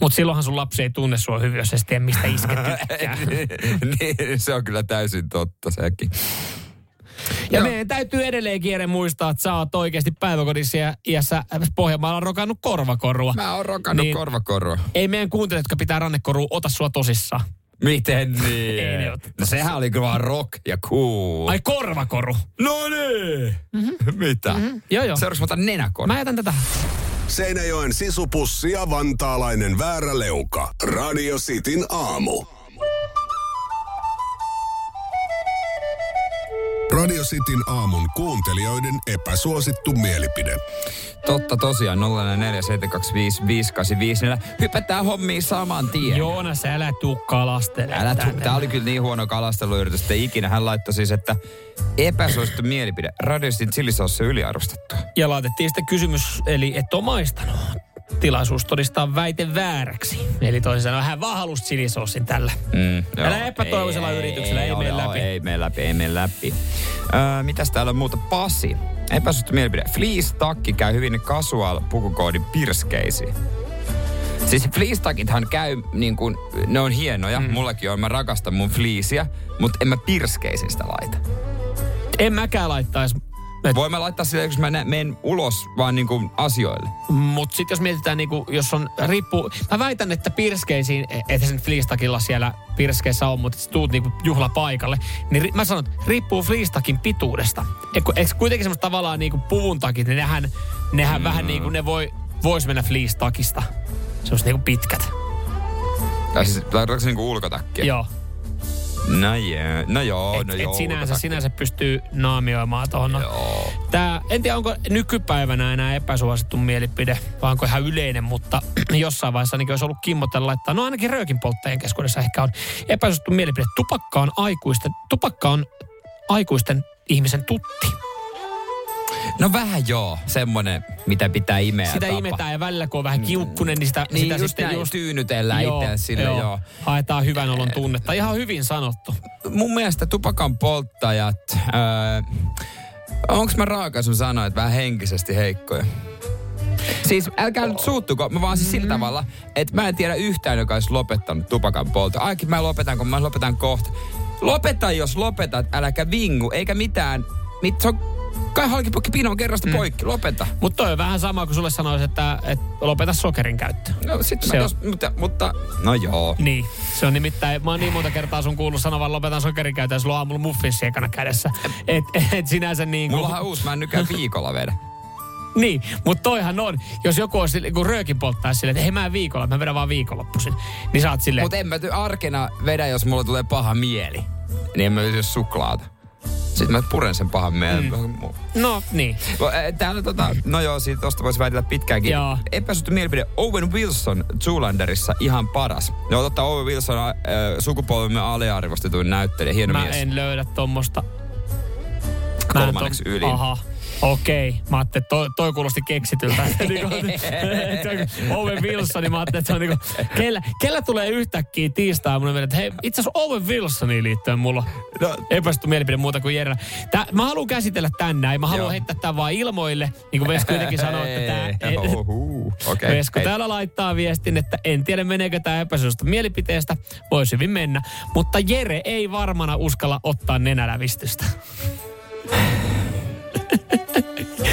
C: Mutta silloinhan sun lapsi ei tunne sua hyvin, jos ei tiedä, mistä tykkää.
B: niin, se on kyllä täysin totta sekin.
C: Ja
B: Joo.
C: meidän täytyy edelleen Kiere muistaa, että sä oot oikeasti päiväkodissa ja iässä Pohjanmaalla rokannut korvakorua.
B: Mä oon rokannut
C: Niin.
B: niin. korvakorua.
C: Ei meidän kuuntelijat, jotka pitää rannekorua, ota sua tosissaan.
B: Miten niin?
C: Ei ne ota
B: no sehän oli kyllä vaan rock ja cool.
C: Ai korvakoru.
B: No niin! Mm-hmm. Mitä? Mm-hmm.
C: Joo joo.
B: Seuraavaksi mä otan nenäkon.
C: Mä jätän tätä.
A: Seinäjoen sisupussi ja vantaalainen vääräleuka. Radio Cityn aamu. Radio Cityn aamun kuuntelijoiden epäsuosittu mielipide.
B: Totta tosiaan 04725585. Hypätään hommiin saman tien.
C: Joonas, älä tuu kalastelemaan
B: Älä
C: tänne.
B: tu- Tää oli kyllä niin huono kalasteluyritys, että ikinä hän laittoi siis, että epäsuosittu mielipide. Radiostin chilisauce yliarvostettu.
C: Ja laitettiin sitten kysymys, eli et ole maistanut. Tilaisuus todistaa väite vääräksi. Eli toisin sanoen hän vaan halusi chilisossin tällä.
B: Mm,
C: Älä epätoivoisella yrityksellä, ei mene
B: joo,
C: läpi.
B: Ei mene läpi, ei mene läpi. Öö, mitäs täällä on muuta? Pasi. Epäsuosittu mielipide. Fleece-takki käy hyvin casual pukukoodin pirskeisiin. Siis fleece-takithan käy niin kuin, ne on hienoja. Mm. Mullakin on, mä rakastan mun fleeceä, mutta en mä pirskeisiin sitä laita.
C: En mäkään laittaisi.
B: Voin mä laittaa sille, jos mä nä- menen ulos vaan niin kuin asioille.
C: Mutta sitten jos mietitään, niinku, jos on, riippuu, mä väitän, että pirskeisiin, että sen fleestakilla siellä pirskeissä on, mutta tuut niinku juhlapaikalle, niin ri, mä sanon, että riippuu fleestakin pituudesta. Eikö, kuitenkin semmoista tavallaan niinku puvun takit, niin nehän, nehän mm. vähän niinku, ne voi, vois mennä fleestakista. Semmoista niinku pitkät.
B: Tai siis se niinku ulkotakkia?
C: Joo.
B: No, yeah. no joo,
C: Et,
B: no
C: et
B: joo.
C: sinänsä, sinänsä pystyy naamioimaan tuohon. No. Tää, en tiedä, onko nykypäivänä enää epäsuosittu mielipide, vai onko ihan yleinen, mutta jossain vaiheessa ainakin olisi ollut kimmotella laittaa. No ainakin röökin polttajien keskuudessa ehkä on epäsuosittu mielipide. Tupakka on aikuisten, tupakka on aikuisten ihmisen tutti.
B: No vähän joo, semmonen, mitä pitää imeä
C: Sitä
B: tapa.
C: imetään ja välillä kun on vähän kiukkunen, niin sitä,
B: Niin
C: sitä
B: just
C: sitten
B: näin,
C: just...
B: tyynytellään itseään sille, joo. joo.
C: Haetaan hyvän olon tunnetta. Ihan hyvin sanottu.
B: Mun mielestä tupakan polttajat, öö, onks mä raaka, mä sanoin, että vähän henkisesti heikkoja? Siis älkää nyt suuttuko, mä vaan siis sillä tavalla, että mä en tiedä yhtään, joka olisi lopettanut tupakan polton. Aikin mä lopetan, kun mä lopetan kohta. Lopeta, jos lopetat, äläkä vingu, eikä mitään. Mit, se on Kai halkipokki pino kerrasta mm. poikki, lopeta.
C: Mutta toi on vähän sama kuin sulle sanoisi, että, että lopeta sokerin käyttö.
B: No sit
C: Se
B: mä
C: on-
B: tos, mutta, mutta, no joo.
C: Niin, se on nimittäin, mä oon niin monta kertaa sun kuullut sanovan lopetan sokerin käytön, ja sulla on aamulla muffinssi ekana kädessä. Et, et sinänsä niin kuin...
B: Mulla on uusi, mä en nykään viikolla vedä.
C: Niin, mutta toihan on, jos joku on sille, kun röökin polttaa silleen, että hei mä en viikolla, mä vedän vaan viikonloppuisin. Niin sä oot silleen,
B: Mutta en mä ty- arkena vedä, jos mulla tulee paha mieli. Niin en mä syö suklaata. Sitten mä puren sen pahan mielen. Mm.
C: no niin.
B: Täällä tota, no joo, siitä tosta voisi väitellä pitkäänkin.
C: Joo.
B: Epäsuhtu mielipide. Owen Wilson Zoolanderissa ihan paras. No totta, Owen Wilson äh, sukupolvemme aliarvostetuin näyttelijä, hieno
C: Mä
B: mies.
C: en löydä tommosta. Mä
B: Kolmanneksi ylin.
C: Aha. Okei, mä ajattelin, että toi, toi kuulosti keksityltä. Että Owen Wilson, niin mä ajattelin, että se on niinku, kellä, kellä tulee yhtäkkiä tiistai mun että hei, itse asiassa Owen Wilsoniin liittyen mulla
B: No.
C: epästy mielipide muuta kuin Jerellä. Tää, mä haluan käsitellä tän näin, mä haluan heittää tän vaan ilmoille, niin kuin Vesko jotenkin sanoi, että tää,
B: Ei, ohu, okei.
C: Vesko
B: Ei.
C: täällä laittaa viestin, että en tiedä meneekö tämä epäsuosta mielipiteestä. Voisi hyvin mennä. Mutta Jere ei varmana uskalla ottaa nenälävistystä.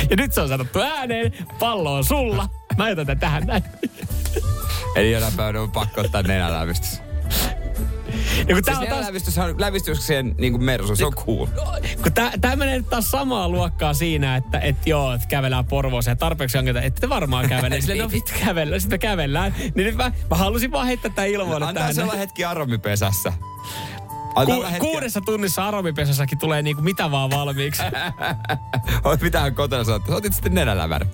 C: ja nyt se on sanottu ääneen. Pallo on sulla. Mä jätän tän tähän näin.
B: Eli jonain päivänä on pakko ottaa nenälävistys.
C: Ja kun
B: Siis
C: on taas,
B: nenälävistys on niin kuin mersu, se on cool.
C: kun tää, tää menee taas samaa luokkaa siinä, että et joo, että kävellään Porvooseen. Tarpeeksi on, että ette varmaan kävele. Silleen, no vittu kävellään, sitten kävellään. Niin nyt mä, mä halusin vaan heittää tää ilmoille
B: Antaa
C: tähän.
B: se olla hetki aromipesässä.
C: Ku, kuudessa tunnissa aromipesässäkin tulee niinku mitä vaan valmiiksi.
B: Oot mitähän kotona sanottu. Otit sitten nenäläväri.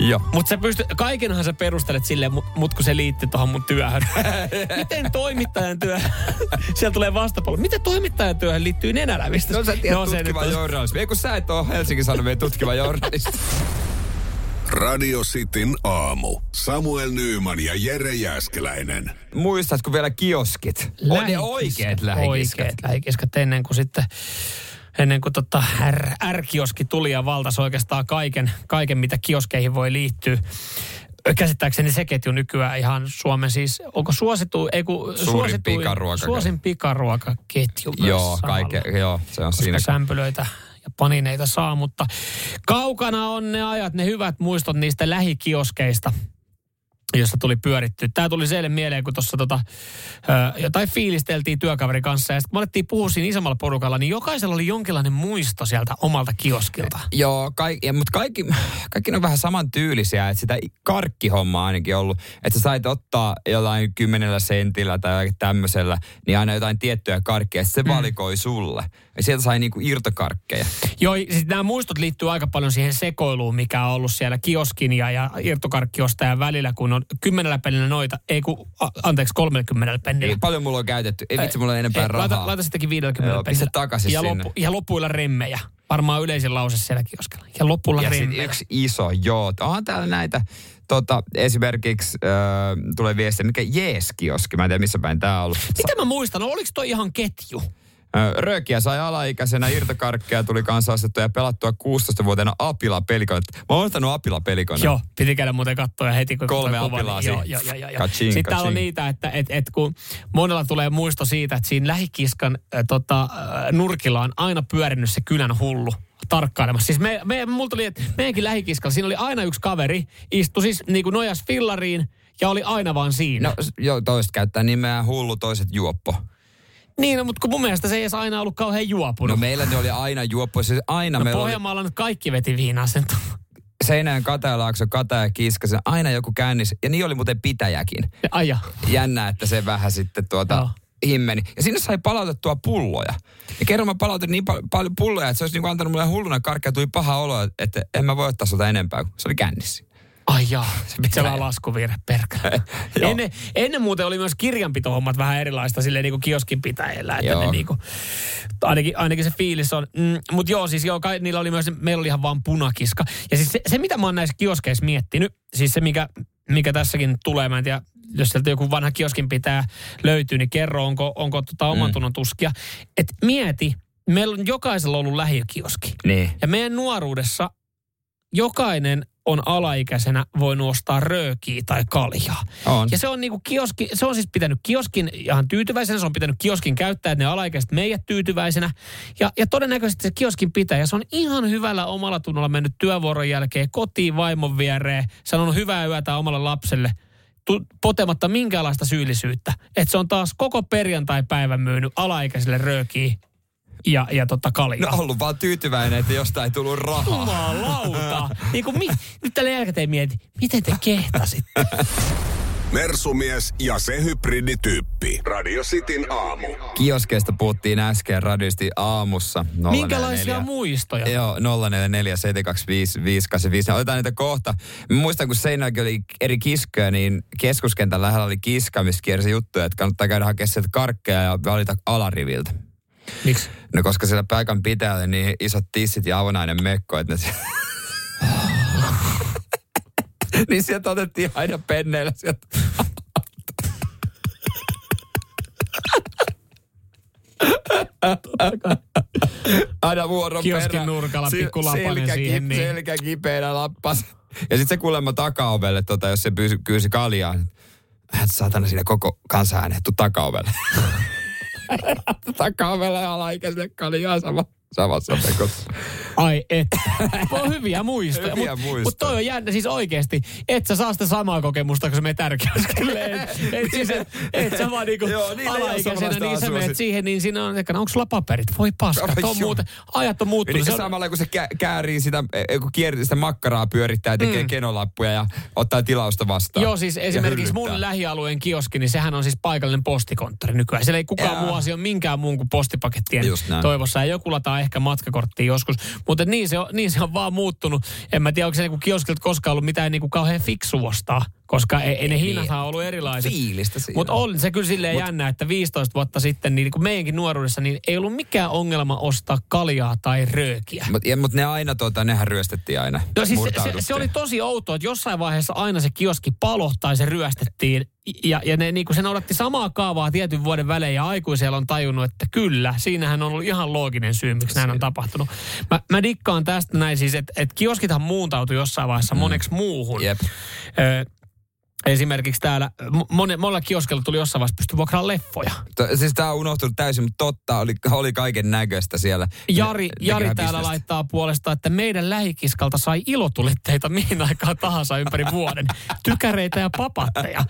B: Joo.
C: Mutta sä pystyt, kaikenhan sä perustelet silleen, mut, mut kun se liittyy tuohon mun työhön. Miten toimittajan työ, siellä tulee vastapallo. Miten toimittajan työhön liittyy nenälävistä?
B: No sä tiedät
C: se
B: tutkiva journalismi. Ei kun sä et ole Helsingin Sanomien tutkiva journalisti.
A: Radio Cityn aamu. Samuel Nyyman ja Jere Jäskeläinen.
B: Muistatko vielä kioskit? On ne
C: Lähikiskat.
B: oikeat lähikiskat.
C: Oikeat lähikiskat ennen kuin sitten ennen kuin tota R-kioski tuli ja valtasi oikeastaan kaiken, kaiken, mitä kioskeihin voi liittyä. Käsittääkseni se ketju nykyään ihan Suomen siis, onko suositu, ei kun
B: Suurin pikaruokaketju.
C: Suosin pikaruokaketju myös
B: Joo, kaikke, joo, se on
C: koska
B: siinä.
C: sämpylöitä ja panineita saa, mutta kaukana on ne ajat, ne hyvät muistot niistä lähikioskeista jossa tuli pyöritty. Tämä tuli selle mieleen, kun tuossa tota, ö, jotain fiilisteltiin työkaverin kanssa. Ja sitten kun me alettiin puhua siinä isommalla porukalla, niin jokaisella oli jonkinlainen muisto sieltä omalta kioskilta.
B: Joo, kaik, ja, mutta kaikki, kaikki on vähän saman tyylisiä, että sitä karkkihommaa ainakin ollut, että sä sait ottaa jollain kymmenellä sentillä tai tämmöisellä, niin aina jotain tiettyjä karkkeja, sitten se valikoi sulle. Ja sieltä sai niinku irtokarkkeja.
C: Joo, siis nämä muistot liittyy aika paljon siihen sekoiluun, mikä on ollut siellä kioskin ja, ja irtokarkkiostajan välillä, kun on kymmenellä pennillä noita, ei kun, a, anteeksi, kolmekymmenellä pennillä.
B: Ei, paljon mulla on käytetty, ei vitsi mulla on enempää
C: Ei,
B: rahaa.
C: Laita, laita sittenkin 50
B: Joo, pistä takaisin
C: ja,
B: sinne.
C: loppu, ja lopuilla remmejä. Varmaan yleisin lause siellä kioskella. Ja lopulla
B: Ja
C: remmejä.
B: yksi iso, joo. Onhan täällä näitä, tota, esimerkiksi äh, tulee viestiä, mikä Jees-kioski, mä en tiedä missä päin tää on ollut.
C: Mitä mä muistan? No, oliko toi ihan ketju?
B: Röökiä sai alaikäisenä, irtokarkkeja tuli kanssa ostettua ja pelattua 16-vuotiaana apila pelikone. Mä oon ostanut apila pelikone.
C: Joo, piti käydä muuten katsoa ja heti kun
B: Kolme apilaa
C: niin, joo, joo, joo, joo, joo.
B: Kaching,
C: Sitten täällä on niitä, että et, et kun monella tulee muisto siitä, että siinä lähikiskan äh, tota, nurkilla on aina pyörinyt se kylän hullu tarkkailemassa. Siis me, me, mulla tuli, että meidänkin lähikiskalla siinä oli aina yksi kaveri, istui siis niin kuin nojas fillariin ja oli aina vaan siinä.
B: No joo, toiset käyttää nimeä hullu, toiset juoppo.
C: Niin, no, mutta kun mun mielestä se ei edes aina ollut kauhean juopunut.
B: No meillä ne oli aina juoppo. Siis aina
C: no,
B: meillä oli
C: Pohjanmaalla nyt kaikki veti viinaa sen.
B: Seinäjän Katajalaakso, Kataja, Kiskasen, aina joku kännis. Ja niin oli muuten pitäjäkin.
C: Aja.
B: Jännä, että se vähän sitten tuota
C: Joo.
B: himmeni. Ja sinne sai palautettua pulloja. Ja kerran mä palautin niin pal- paljon pulloja, että se olisi niinku antanut mulle hulluna karkkia. Tuli paha olo, että en mä voi ottaa sulta enempää, kun se oli kännissä.
C: Ai jaa,
B: pitää-
C: se on laskuvirhe, perkele. Ennen, ennen muuten oli myös kirjanpitohommat vähän erilaista silleen niin kuin kioskin pitäjillä. Että
B: Joo.
C: ne niin kuin, ainakin, ainakin se fiilis on. Mm, Mutta joo, siis joo, kai, niillä oli myös, meillä oli ihan vaan punakiska. Ja siis se, se mitä mä oon näissä kioskeissa miettinyt, siis se mikä, mikä tässäkin tulee, mä en tiedä, jos sieltä joku vanha kioskin pitää löytyy, niin kerro, onko, onko tota oman tunnon tuskia. Että mieti, meillä on jokaisella ollut lähiökioski.
B: Niin.
C: Ja meidän nuoruudessa jokainen on alaikäisenä voinut ostaa röökiä tai kaljaa.
B: On.
C: Ja se on, niinku kioski, se on siis pitänyt kioskin ihan tyytyväisenä, se on pitänyt kioskin käyttää, että ne alaikäiset meidät tyytyväisenä. Ja, ja todennäköisesti se kioskin pitää, ja se on ihan hyvällä omalla tunnolla mennyt työvuoron jälkeen kotiin vaimon viereen, sanonut hyvää yötä omalle lapselle, potematta minkäänlaista syyllisyyttä. Että se on taas koko perjantai-päivän myynyt alaikäiselle röökiä ja, ja tota kaljaa.
B: No ollut vaan tyytyväinen, että jostain ei tullut rahaa.
C: Jumalauta. niin kuin, mi, nyt tällä jälkikäteen mieti, miten te kehtasitte?
A: Mersumies ja se hybridityyppi. Radio Cityn aamu.
B: Kioskeista puhuttiin äsken radiosti aamussa. 044.
C: Minkälaisia muistoja?
B: Joo, 0447255855. Otetaan niitä kohta. Mä muistan, kun Seinäjoki oli eri kiskoja, niin keskuskentän lähellä oli kiska, missä kiersi juttuja, että kannattaa käydä hakemaan sieltä karkkeja ja valita alariviltä.
C: Miksi?
B: No koska siellä paikan pitää oli niin isot tissit ja avonainen mekko, että ne se... niin sieltä otettiin aina penneillä sieltä. aina vuoron
C: Kioskin nurkalla pikku
B: selkä
C: siihen,
B: ki-
C: niin.
B: Selkä kipeänä lappas. Ja sitten se kuulemma takaovelle, tota, jos se pyysi, kyysi kaljaa. Hän saatana siinä koko kansa äänetty takaovelle. takaovelle ja alaikäiselle kaljaa sama, samassa mekossa.
C: Ai et. on hyviä muistoja.
B: Hyviä
C: Mutta
B: muistoja.
C: mut toi on jännä, siis oikeesti, et sä saa sitä samaa kokemusta, kun sä menet tärkeyskelle. Et, et, siis, et, et sä vaan niinku
B: Joo, ole
C: alaikäisenä, niin sä menet siihen, niin siinä on, että onko sulla paperit? Voi paska, on muuten, ajat on muuttunut.
B: Eli
C: Se on,
B: samalla kun se kä- käärii sitä, eh, kun kiertää sitä makkaraa pyörittää ja tekee mm. kenolappuja ja ottaa tilausta vastaan.
C: Joo, siis esimerkiksi mun lähialueen kioski, niin sehän on siis paikallinen postikonttori nykyään. Siellä ei kukaan
B: Jaa.
C: muu asia ole minkään muun kuin postipakettien toivossa. Ja joku lataa ehkä matkakorttia joskus. Mutta niin se, on, niin se on vaan muuttunut. En mä tiedä, onko se niinku kioskilta koskaan ollut mitään niinku kauhean fiksu ostaa. Koska ei, ei ne hinnathan ollut erilaiset.
B: Fiilistä siinä.
C: Mutta on se kyllä silleen Mut, jännä, että 15 vuotta sitten, niin, kuin meidänkin nuoruudessa, niin ei ollut mikään ongelma ostaa kaljaa tai röökiä.
B: Mutta mut ne aina, tota, nehän ryöstettiin aina.
C: No siis se, se, oli tosi outoa, että jossain vaiheessa aina se kioski palo tai se ryöstettiin. Ja, ja ne, niin kuin se noudatti samaa kaavaa tietyn vuoden välein ja aikuisella on tajunnut, että kyllä, siinähän on ollut ihan looginen syy, miksi näin on tapahtunut. Mä, mä dikkaan tästä näin siis, että, että kioskithan muuntautui jossain vaiheessa mm. moneksi muuhun.
B: Jep.
C: Ö, esimerkiksi täällä, mone, monella kioskella tuli jossain vaiheessa pysty vuokraamaan leffoja.
B: To, siis tää on unohtunut täysin, mutta totta, oli, oli kaiken näköistä siellä.
C: Jari,
B: Ne-
C: Jari täällä
B: bisnestä.
C: laittaa puolesta, että meidän lähikiskalta sai ilotulitteita mihin aikaan tahansa ympäri vuoden. Tykäreitä ja papatteja.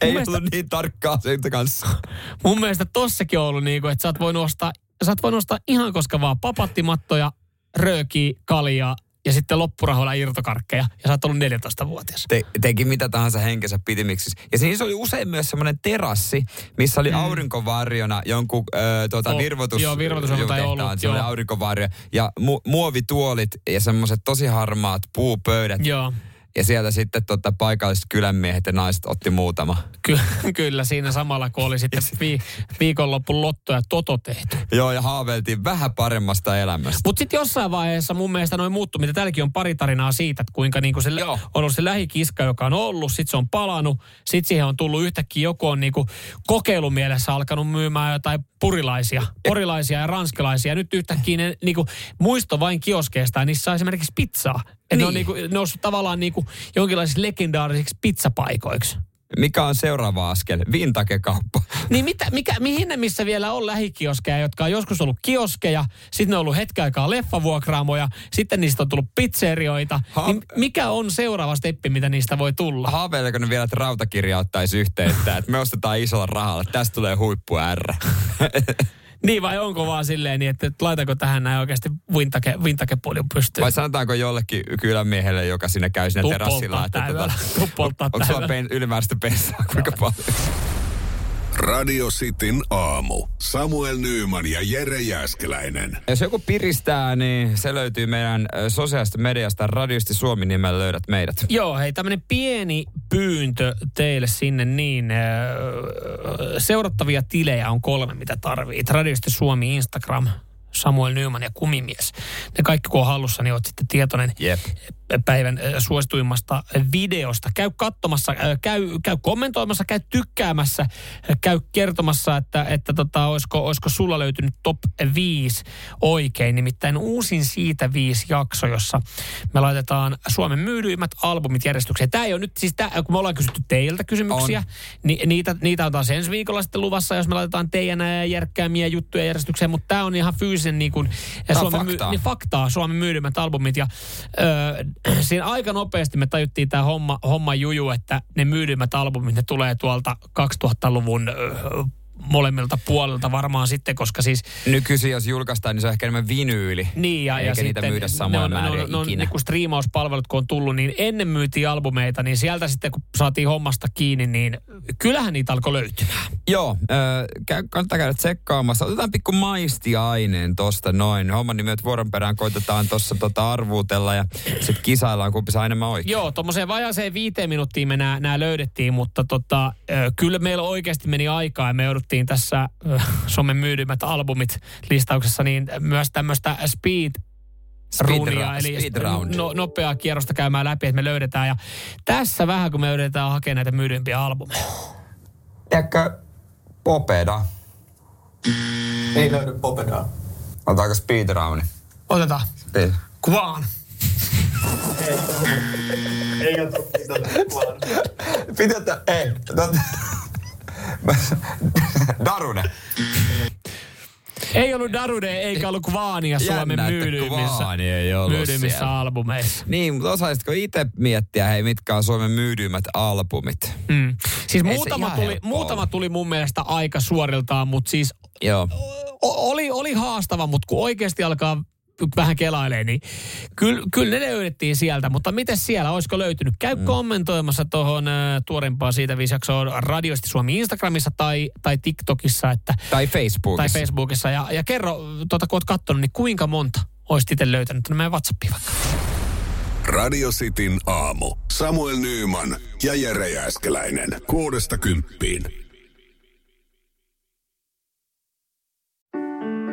B: Ei
C: mielestä,
B: ollut niin tarkkaa sen kanssa.
C: mun mielestä tossakin on ollut niin kuin, että sä oot voinut ostaa, sä oot voinut ostaa ihan koska vaan papattimattoja, röökiä, kaljaa ja sitten loppurahoilla irtokarkkeja. Ja sä oot ollut 14-vuotias.
B: Te, teki mitä tahansa henkensä pitimiksi. Ja siinä oli usein myös semmoinen terassi, missä oli mm. aurinkovarjona jonkun äh, tuota,
C: Oh,
B: virvoitus,
C: joo, virvoitushoito
B: joku
C: tai
B: tehtaan,
C: ollut, joo.
B: aurinkovarjo. Ja mu, muovituolit ja semmoiset tosi harmaat puupöydät.
C: Joo.
B: Ja sieltä sitten tota, paikalliset kylänmiehet ja naiset otti muutama.
C: Ky- kyllä siinä samalla, kun oli sitten vi- viikonloppun lotto ja toto tehty.
B: Joo, ja haaveiltiin vähän paremmasta elämästä.
C: Mutta sitten jossain vaiheessa mun mielestä noin muuttu, mitä täälläkin on pari tarinaa siitä, että kuinka niinku se
B: Joo.
C: on ollut se lähikiska, joka on ollut, sitten se on palannut, sitten siihen on tullut yhtäkkiä joku on niinku kokeilumielessä alkanut myymään jotain purilaisia, porilaisia ja ranskalaisia. Nyt yhtäkkiä ne niinku, muisto vain kioskeista, ja niissä saa esimerkiksi pizzaa. Et Ne on
B: Niin.
C: niinku, noussut tavallaan niinku jonkinlaisiksi legendaarisiksi pizzapaikoiksi.
B: Mikä on seuraava askel? Vintage-kauppa.
C: Niin mitä, mikä, mihin ne missä vielä on lähikioskeja, jotka on joskus ollut kioskeja, sitten ne on ollut hetken aikaa leffavuokraamoja, sitten niistä on tullut pizzerioita.
B: Ha-
C: Niin mikä on seuraava steppi, mitä niistä voi tulla?
B: Haaveileeko ne vielä, että rautakirja ottaisi yhteyttä, että me ostetaan isolla rahalla, tästä tulee huippu R.
C: Niin vai onko vaan silleen niin, että laitako tähän näin oikeasti vintake, vintakepodium pystyyn?
B: Vai sanotaanko jollekin kylänmiehelle, joka siinä käy
C: Tuu
B: terassilla,
C: polttaa
B: että
C: tää
B: tota,
C: polttaa
B: onko sulla pen, ylimääräistä pensaa kuinka paljon?
A: Radio Cityn aamu. Samuel Nyyman ja Jere Jäskeläinen.
B: Jos joku piristää, niin se löytyy meidän sosiaalista mediasta. Radiosti Suomi nimellä löydät meidät.
C: Joo, hei tämmönen pieni pyyntö teille sinne niin. Seurattavia tilejä on kolme, mitä tarvii. Radiosti Suomi, Instagram, Samuel Nyman ja Kumimies. Ne kaikki kun on hallussa, niin oot sitten tietoinen
B: Jep.
C: päivän suosituimmasta videosta. Käy katsomassa, käy, käy kommentoimassa, käy tykkäämässä, käy kertomassa, että, että tota, olisiko, olisiko sulla löytynyt top 5 oikein. Nimittäin uusin siitä viisi jakso, jossa me laitetaan Suomen myydyimmät albumit järjestykseen. Tämä ei ole nyt, siis tää, kun me ollaan kysytty teiltä kysymyksiä, ni, niitä, niitä on taas ensi viikolla sitten luvassa, jos me laitetaan teidän ää, järkkäämiä juttuja järjestykseen, mutta tämä on ihan fyysisen niin kuin,
B: on
C: Suomen,
B: faktaa.
C: niin faktaa, Suomen myydymät albumit. Ja öö, siinä aika nopeasti me tajuttiin tämä homma, homma juju, että ne myydymät albumit, ne tulee tuolta 2000-luvun öö, molemmilta puolilta varmaan sitten, koska siis
B: Nykyisin jos julkaistaan, niin se on ehkä enemmän vinyyli.
C: niin, ja,
B: Eikä
C: ja
B: niitä
C: sitten
B: myydä
C: ne
B: määriä
C: on, ne on,
B: ikinä.
C: niin kuin striimauspalvelut kun on tullut, niin ennen myytiin albumeita, niin sieltä sitten kun saatiin hommasta kiinni, niin kyllähän niitä alkoi löytymään.
B: Joo, äh, käy, kannattaa käydä tsekkaamassa. Otetaan pikku maistiaineen tosta noin. Homman nimi, että vuoron perään koitetaan tuossa tota arvuutella ja sitten kisaillaan, kumpi saa enemmän oikein.
C: Joo, tuommoiseen vajaaseen viiteen minuuttiin me nämä löydettiin, mutta tota, ö, kyllä meillä oikeasti meni aikaa ja me jouduttiin tässä Suomen myydymät albumit listauksessa, niin myös tämmöistä speed runia, eli
B: speed round.
C: no, nopeaa kierrosta käymään läpi, että me löydetään. Ja tässä vähän, kun me yritetään hakea näitä myydympiä albumeja.
B: Tiedätkö, Popeda.
F: Ei löydy Popedaa.
B: Otetaanko speedrowni?
C: Otetaan.
B: Speed.
C: Kuvaan.
F: Ei ole kuvaan.
B: Pitätä, ei. Tot... Darune.
C: Ei ollut Darude eikä ollut Kvaania Suomen
B: Jännä, että
C: myydymmissä,
B: Kvaani ei ollut
C: myydymmissä
B: siellä.
C: albumeissa.
B: Niin, mutta osaisitko itse miettiä, hei, mitkä on Suomen myydyimmät albumit?
C: Mm. Siis
B: Ei
C: muutama tuli, muutama tuli mun mielestä aika suoriltaan, mutta siis
B: Joo.
C: o- oli, oli haastava, mutta kun oikeasti alkaa vähän kelailee, niin kyllä, kyllä ne löydettiin sieltä, mutta miten siellä, olisiko löytynyt? Käy mm. kommentoimassa tuohon äh, tuorempaa siitä viisi jaksoa radioisti Suomi Instagramissa tai, tai TikTokissa, että,
B: Tai Facebookissa.
C: tai Facebookissa ja, ja kerro, tota, kun oot katsonut, niin kuinka monta olisit itse löytänyt tuonne meidän WhatsAppiin vaikka.
A: Radio Cityn aamu. Samuel Nyyman ja Jere Jääskeläinen. Kuudesta kymppiin.